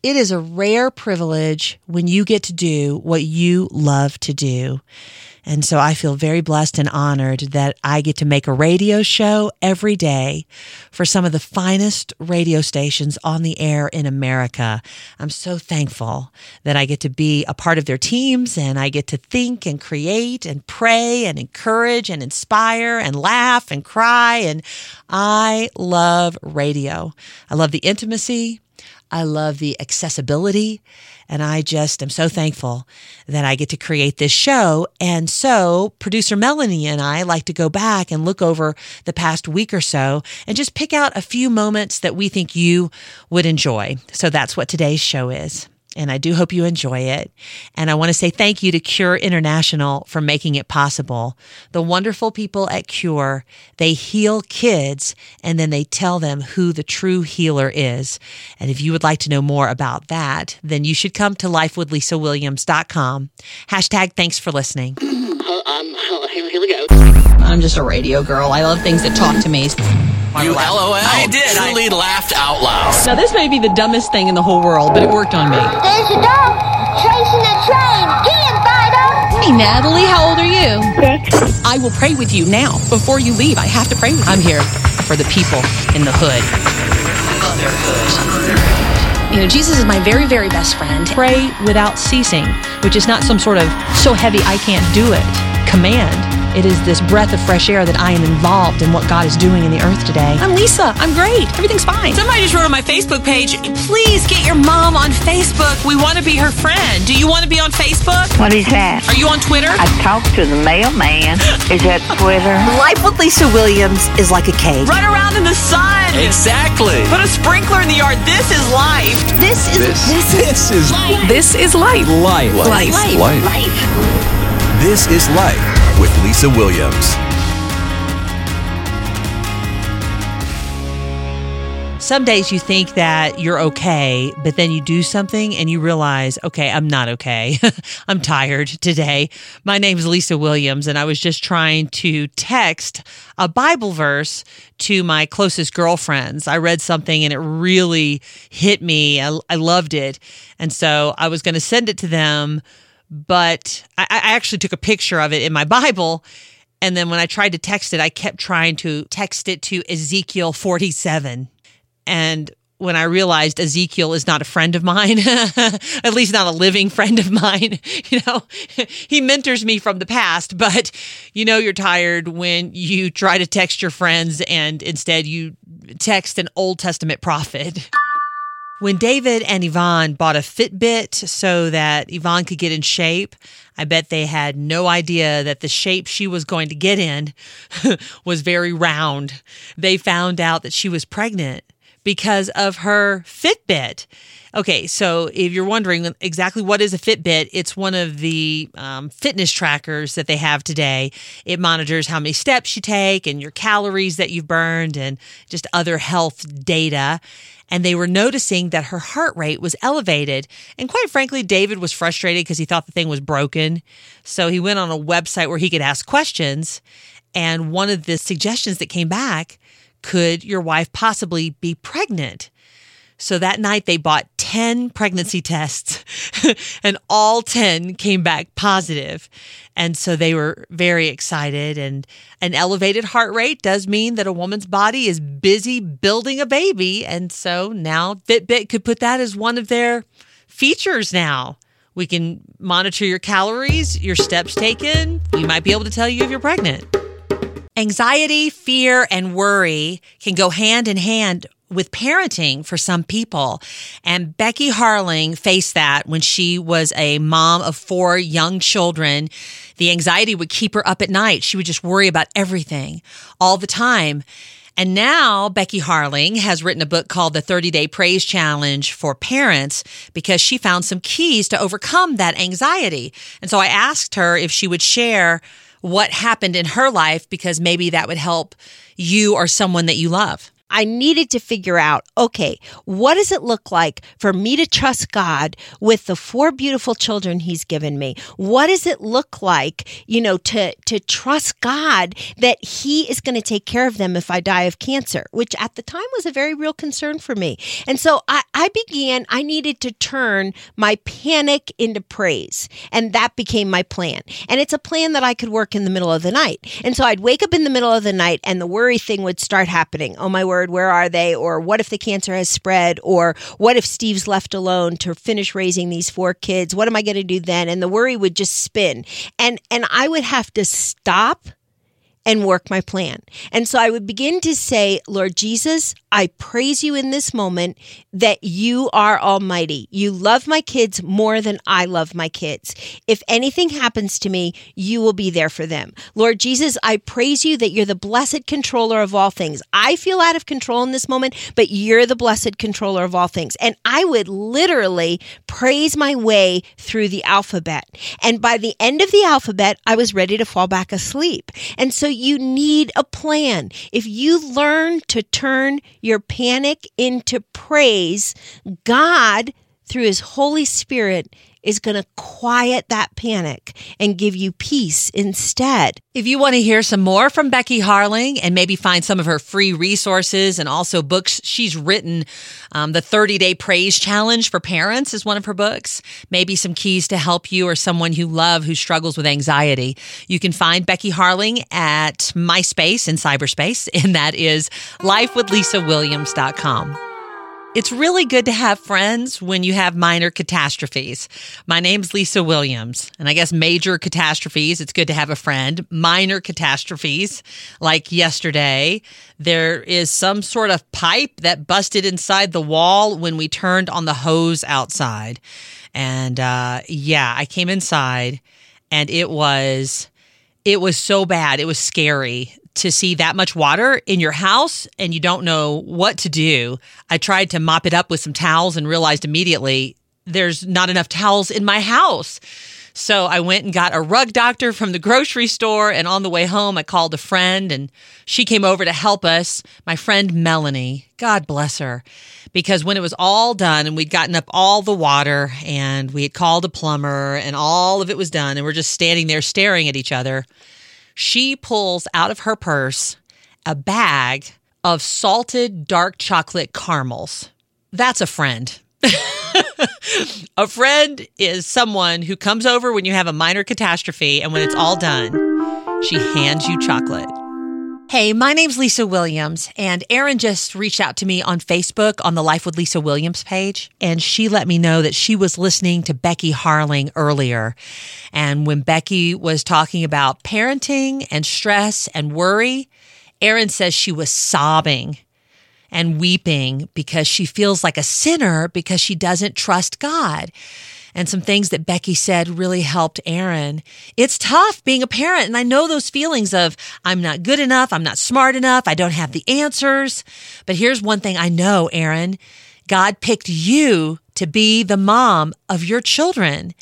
It is a rare privilege when you get to do what you love to do. And so I feel very blessed and honored that I get to make a radio show every day for some of the finest radio stations on the air in America. I'm so thankful that I get to be a part of their teams and I get to think and create and pray and encourage and inspire and laugh and cry. And I love radio. I love the intimacy. I love the accessibility. And I just am so thankful that I get to create this show. And so producer Melanie and I like to go back and look over the past week or so and just pick out a few moments that we think you would enjoy. So that's what today's show is and I do hope you enjoy it. And I want to say thank you to Cure International for making it possible. The wonderful people at Cure, they heal kids and then they tell them who the true healer is. And if you would like to know more about that, then you should come to lifewithlisawilliams.com. Hashtag thanks for listening. um, here, here we go. I'm just a radio girl. I love things that talk to me. You LOL. I did. I truly laughed out loud. Now, this may be the dumbest thing in the whole world, but it worked on me. There's a dog chasing a train. Get him, Fido. Hey, Natalie, how old are you? Six. I will pray with you now. Before you leave, I have to pray with you. I'm here for the people in the hood. You know, Jesus is my very, very best friend. Pray without ceasing, which is not some sort of so heavy I can't do it command. It is this breath of fresh air that I am involved in what God is doing in the earth today. I'm Lisa. I'm great. Everything's fine. Somebody just wrote on my Facebook page, please get your mom on Facebook. We want to be her friend. Do you want to be on Facebook? What is that? Are you on Twitter? I talked to the mailman. Is that Twitter? Life with Lisa Williams is like a cake. Run around in the sun. Exactly. Put a sprinkler in the yard. This is life. This is This- this, This is life. This is life. life. life. Life. Life. This is life with Lisa Williams. Some days you think that you're okay, but then you do something and you realize, okay, I'm not okay. I'm tired today. My name is Lisa Williams, and I was just trying to text a Bible verse to my closest girlfriends. I read something and it really hit me. I, I loved it. And so I was going to send it to them, but I, I actually took a picture of it in my Bible. And then when I tried to text it, I kept trying to text it to Ezekiel 47. And when I realized Ezekiel is not a friend of mine, at least not a living friend of mine, you know, he mentors me from the past, but you know, you're tired when you try to text your friends and instead you text an Old Testament prophet. When David and Yvonne bought a Fitbit so that Yvonne could get in shape, I bet they had no idea that the shape she was going to get in was very round. They found out that she was pregnant because of her Fitbit. Okay, so if you're wondering exactly what is a Fitbit, it's one of the um, fitness trackers that they have today. It monitors how many steps you take and your calories that you've burned and just other health data. And they were noticing that her heart rate was elevated. And quite frankly, David was frustrated because he thought the thing was broken. So he went on a website where he could ask questions. And one of the suggestions that came back could your wife possibly be pregnant? So that night they bought 10 pregnancy tests and all 10 came back positive. And so they were very excited and an elevated heart rate does mean that a woman's body is busy building a baby. And so now Fitbit could put that as one of their features now. We can monitor your calories, your steps taken. We might be able to tell you if you're pregnant. Anxiety, fear, and worry can go hand in hand with parenting for some people. And Becky Harling faced that when she was a mom of four young children. The anxiety would keep her up at night. She would just worry about everything all the time. And now Becky Harling has written a book called The 30 Day Praise Challenge for Parents because she found some keys to overcome that anxiety. And so I asked her if she would share what happened in her life because maybe that would help you or someone that you love. I needed to figure out, okay, what does it look like for me to trust God with the four beautiful children he's given me? What does it look like, you know, to, to trust God that he is going to take care of them if I die of cancer, which at the time was a very real concern for me. And so I, I began, I needed to turn my panic into praise. And that became my plan. And it's a plan that I could work in the middle of the night. And so I'd wake up in the middle of the night and the worry thing would start happening. Oh my word, where are they? Or what if the cancer has spread? Or what if Steve's left alone to finish raising these four kids? What am I going to do then? And the worry would just spin. And and I would have to stop and work my plan. And so I would begin to say, Lord Jesus, I praise you in this moment that you are almighty. You love my kids more than I love my kids. If anything happens to me, you will be there for them. Lord Jesus, I praise you that you're the blessed controller of all things. I feel out of control in this moment, but you're the blessed controller of all things. And I would literally praise my way through the alphabet. And by the end of the alphabet, I was ready to fall back asleep. And so you need a plan. If you learn to turn your panic into praise, God, through His Holy Spirit, is going to quiet that panic and give you peace instead. If you want to hear some more from Becky Harling and maybe find some of her free resources and also books she's written, um, the 30 Day Praise Challenge for Parents is one of her books. Maybe some keys to help you or someone you love who struggles with anxiety. You can find Becky Harling at MySpace in cyberspace, and that is lifewithlisawilliams.com. It's really good to have friends when you have minor catastrophes. My name's Lisa Williams, and I guess major catastrophes, it's good to have a friend. Minor catastrophes, like yesterday, there is some sort of pipe that busted inside the wall when we turned on the hose outside. And uh, yeah, I came inside and it was it was so bad. It was scary to see that much water in your house and you don't know what to do. I tried to mop it up with some towels and realized immediately there's not enough towels in my house. So I went and got a rug doctor from the grocery store. And on the way home, I called a friend and she came over to help us. My friend Melanie, God bless her, because when it was all done and we'd gotten up all the water and we had called a plumber and all of it was done and we're just standing there staring at each other, she pulls out of her purse a bag of salted dark chocolate caramels. That's a friend. a friend is someone who comes over when you have a minor catastrophe, and when it's all done, she hands you chocolate. Hey, my name's Lisa Williams, and Erin just reached out to me on Facebook on the Life with Lisa Williams page, and she let me know that she was listening to Becky Harling earlier. And when Becky was talking about parenting and stress and worry, Erin says she was sobbing and weeping because she feels like a sinner because she doesn't trust God. And some things that Becky said really helped Erin. It's tough being a parent. And I know those feelings of I'm not good enough. I'm not smart enough. I don't have the answers. But here's one thing I know, Erin God picked you to be the mom of your children.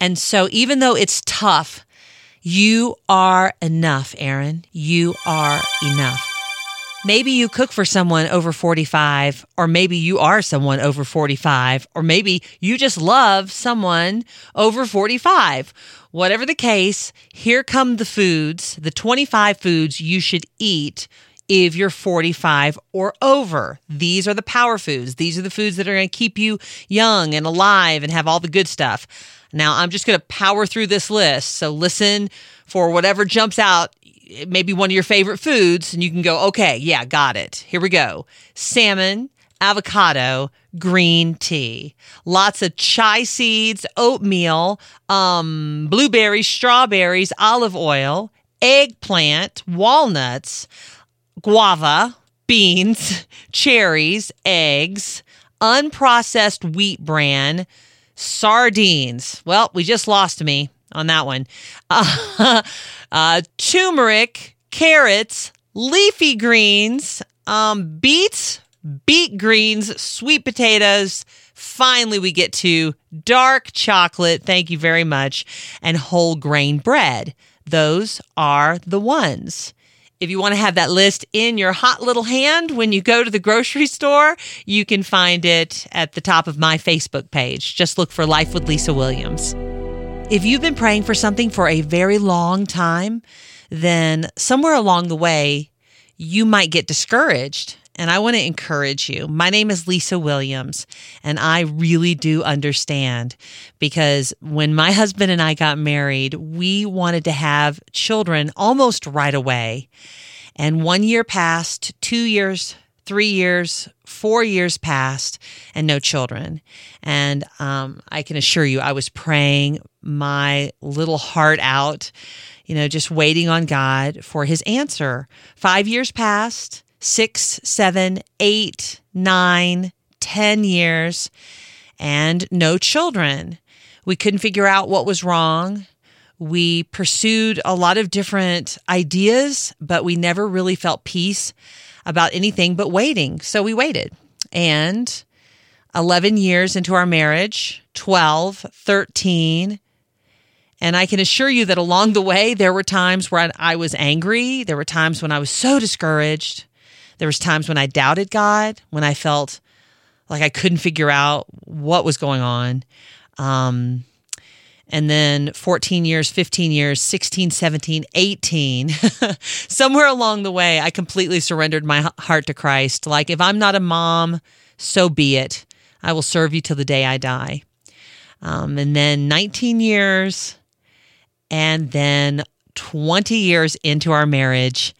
And so even though it's tough, you are enough, Erin. You are enough. Maybe you cook for someone over 45, or maybe you are someone over 45, or maybe you just love someone over 45. Whatever the case, here come the foods, the 25 foods you should eat if you're 45 or over. These are the power foods. These are the foods that are going to keep you young and alive and have all the good stuff. Now, I'm just going to power through this list. So listen for whatever jumps out maybe one of your favorite foods, and you can go, okay, yeah, got it. Here we go. Salmon, avocado, green tea, lots of chia seeds, oatmeal, um, blueberries, strawberries, olive oil, eggplant, walnuts, guava, beans, cherries, eggs, unprocessed wheat bran, sardines. Well, we just lost me on that one. Uh, uh, turmeric, carrots, leafy greens, um, beets, beet greens, sweet potatoes. Finally, we get to dark chocolate. Thank you very much. And whole grain bread. Those are the ones. If you want to have that list in your hot little hand when you go to the grocery store, you can find it at the top of my Facebook page. Just look for Life with Lisa Williams. If you've been praying for something for a very long time, then somewhere along the way, you might get discouraged. And I want to encourage you. My name is Lisa Williams, and I really do understand because when my husband and I got married, we wanted to have children almost right away. And one year passed, two years, three years, four years passed, and no children. And um, I can assure you, I was praying my little heart out, you know, just waiting on God for his answer. Five years passed, six, seven, eight, nine, ten years, and no children. We couldn't figure out what was wrong. We pursued a lot of different ideas, but we never really felt peace about anything but waiting. So we waited. And 11 years into our marriage, 12, 13, and I can assure you that along the way, there were times where I was angry. There were times when I was so discouraged. There was times when I doubted God, when I felt like I couldn't figure out what was going on. Um, and then 14 years, 15 years, 16, 17, 18. Somewhere along the way, I completely surrendered my heart to Christ. Like, if I'm not a mom, so be it. I will serve you till the day I die. Um, and then 19 years, and then 20 years into our marriage,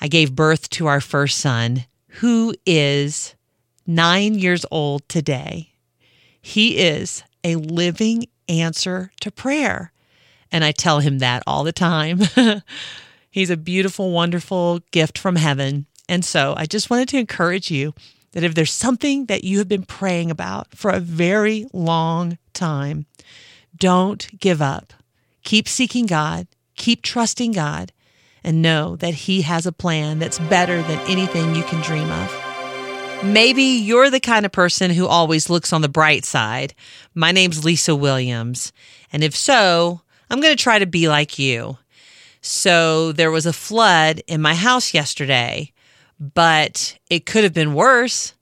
I gave birth to our first son, who is nine years old today. He is a living answer to prayer. And I tell him that all the time. He's a beautiful, wonderful gift from heaven. And so I just wanted to encourage you that if there's something that you have been praying about for a very long time, don't give up. Keep seeking God, keep trusting God, and know that He has a plan that's better than anything you can dream of. Maybe you're the kind of person who always looks on the bright side. My name's Lisa Williams. And if so, I'm going to try to be like you. So there was a flood in my house yesterday, but it could have been worse.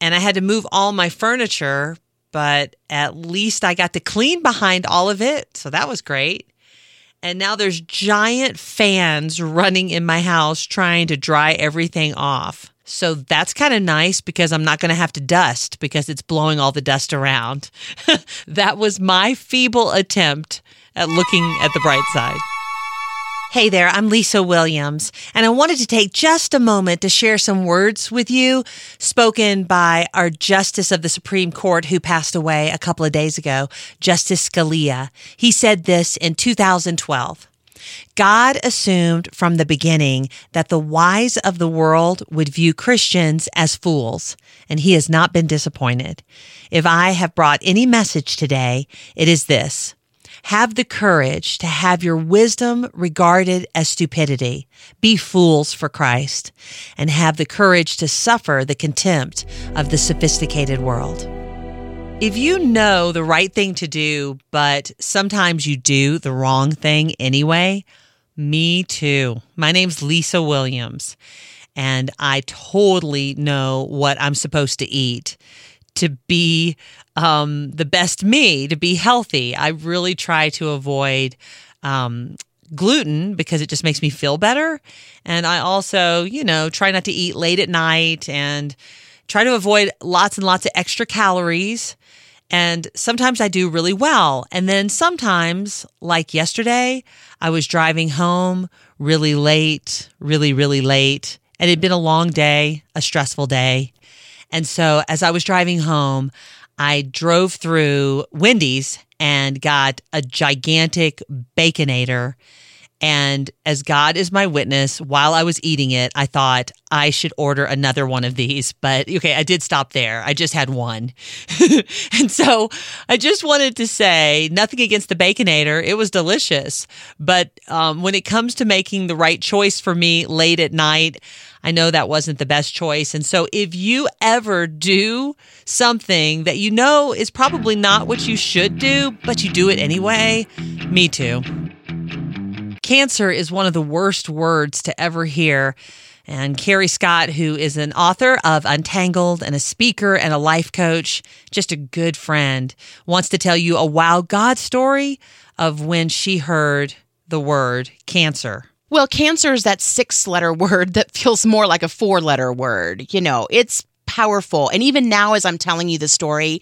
And I had to move all my furniture, but at least I got to clean behind all of it. So that was great. And now there's giant fans running in my house trying to dry everything off. So that's kind of nice because I'm not going to have to dust because it's blowing all the dust around. that was my feeble attempt at looking at the bright side. Hey there, I'm Lisa Williams, and I wanted to take just a moment to share some words with you spoken by our Justice of the Supreme Court who passed away a couple of days ago, Justice Scalia. He said this in 2012. God assumed from the beginning that the wise of the world would view Christians as fools, and he has not been disappointed. If I have brought any message today, it is this. Have the courage to have your wisdom regarded as stupidity. Be fools for Christ and have the courage to suffer the contempt of the sophisticated world. If you know the right thing to do, but sometimes you do the wrong thing anyway, me too. My name's Lisa Williams, and I totally know what I'm supposed to eat to be um, the best me, to be healthy. I really try to avoid um, gluten because it just makes me feel better. And I also, you know, try not to eat late at night and try to avoid lots and lots of extra calories. And sometimes I do really well. And then sometimes, like yesterday, I was driving home really late, really, really late. And it had been a long day, a stressful day. And so as I was driving home, I drove through Wendy's and got a gigantic baconator. And as God is my witness, while I was eating it, I thought I should order another one of these. But okay, I did stop there. I just had one. and so I just wanted to say nothing against the Baconator. It was delicious. But um, when it comes to making the right choice for me late at night, I know that wasn't the best choice. And so if you ever do something that you know is probably not what you should do, but you do it anyway, me too Cancer is one of the worst words to ever hear. And Carey Scott, who is an author of Untangled and a speaker and a life coach, just a good friend, wants to tell you a wow God story of when she heard the word cancer. Well, cancer is that six letter word that feels more like a four letter word. You know, it's powerful. And even now, as I'm telling you the story,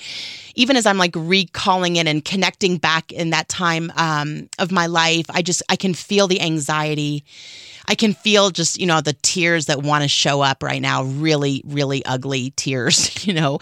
even as I'm like recalling it and connecting back in that time um, of my life, I just, I can feel the anxiety. I can feel just, you know, the tears that want to show up right now, really, really ugly tears, you know,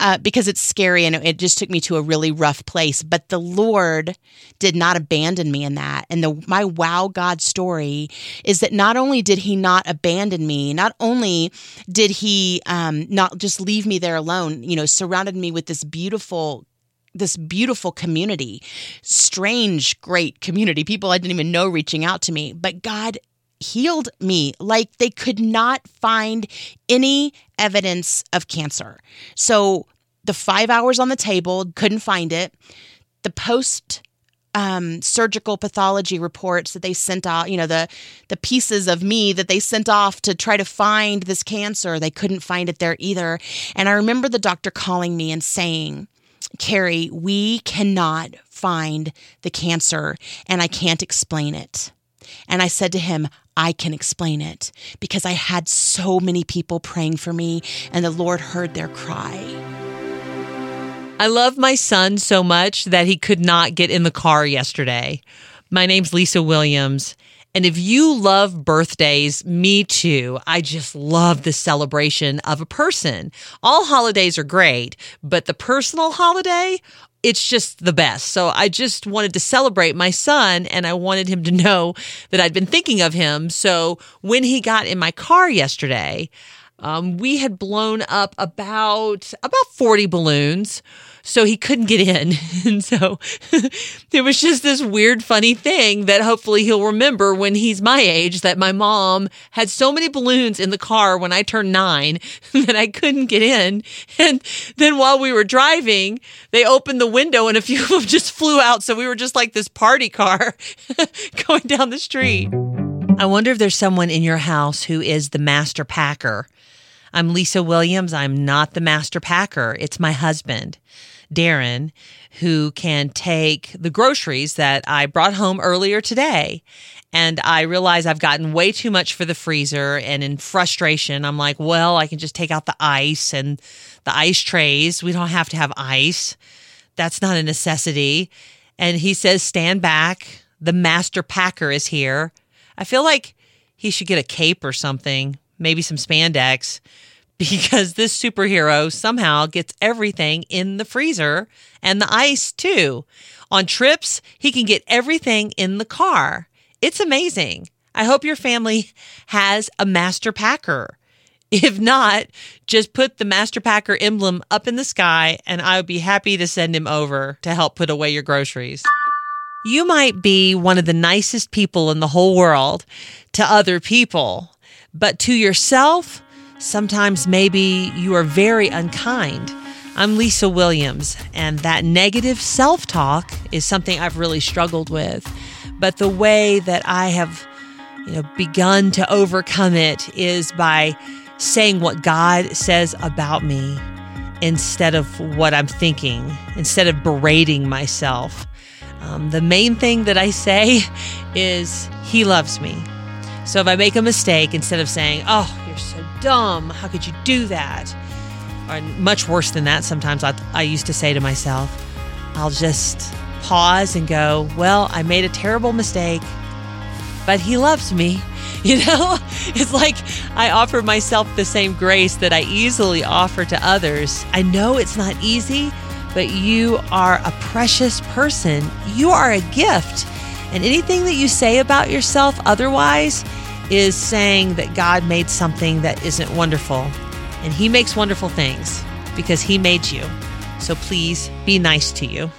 uh, because it's scary and it just took me to a really rough place. But the Lord did not abandon me in that. And the, my wow God story is that not only did He not abandon me, not only did He um, not just leave me there alone, you know, surrounded me with this beautiful this beautiful community, strange, great community, people I didn't even know reaching out to me. But God healed me like they could not find any evidence of cancer. So the five hours on the table, couldn't find it. The post um, surgical pathology reports that they sent out, you know, the the pieces of me that they sent off to try to find this cancer, they couldn't find it there either. And I remember the doctor calling me and saying, Carey, we cannot find the cancer and I can't explain it. And I said to him, I can explain it because I had so many people praying for me and the Lord heard their cry. I love my son so much that he could not get in the car yesterday. My name's Lisa Williams. And if you love birthdays, me too. I just love the celebration of a person. All holidays are great, but the personal holiday, it's just the best. So I just wanted to celebrate my son and I wanted him to know that I'd been thinking of him. So when he got in my car yesterday, um, we had blown up about about 40 balloons so he couldn't get in. And so it was just this weird funny thing that hopefully he'll remember when he's my age that my mom had so many balloons in the car when i turned nine that i couldn't get in. And then while we were driving they opened the window and a few of them just flew out. So we were just like this party car going down the street. I wonder if there's someone in your house who is the master packer. I'm Lisa Williams. I'm not the master packer. It's my husband, Darren, who can take the groceries that I brought home earlier today. And I realize I've gotten way too much for the freezer. And in frustration, I'm like, well, I can just take out the ice and the ice trays. We don't have to have ice. That's not a necessity. And he says, stand back. The master packer is here. I feel like he should get a cape or something, maybe some spandex, because this superhero somehow gets everything in the freezer and the ice too. On trips, he can get everything in the car. It's amazing. I hope your family has a master packer. If not, just put the master packer emblem up in the sky and I would be happy to send him over to help put away your groceries. You might be one of the nicest people in the whole world to other people, but to yourself, sometimes maybe you are very unkind. I'm Lisa Williams, and that negative self talk is something I've really struggled with. But the way that I have, you know, begun to overcome it is by saying what God says about me instead of what I'm thinking, instead of berating myself. Um, the main thing that I say is, He loves me. So if I make a mistake, instead of saying, Oh, you're so dumb, how could you do that? Or much worse than that, sometimes I, I used to say to myself, I'll just pause and go, Well, I made a terrible mistake, but He loves me. You know, it's like I offer myself the same grace that I easily offer to others. I know it's not easy, but you are a precious person. You are a gift. And anything that you say about yourself otherwise is saying that God made something that isn't wonderful. And He makes wonderful things because He made you. So please be nice to you.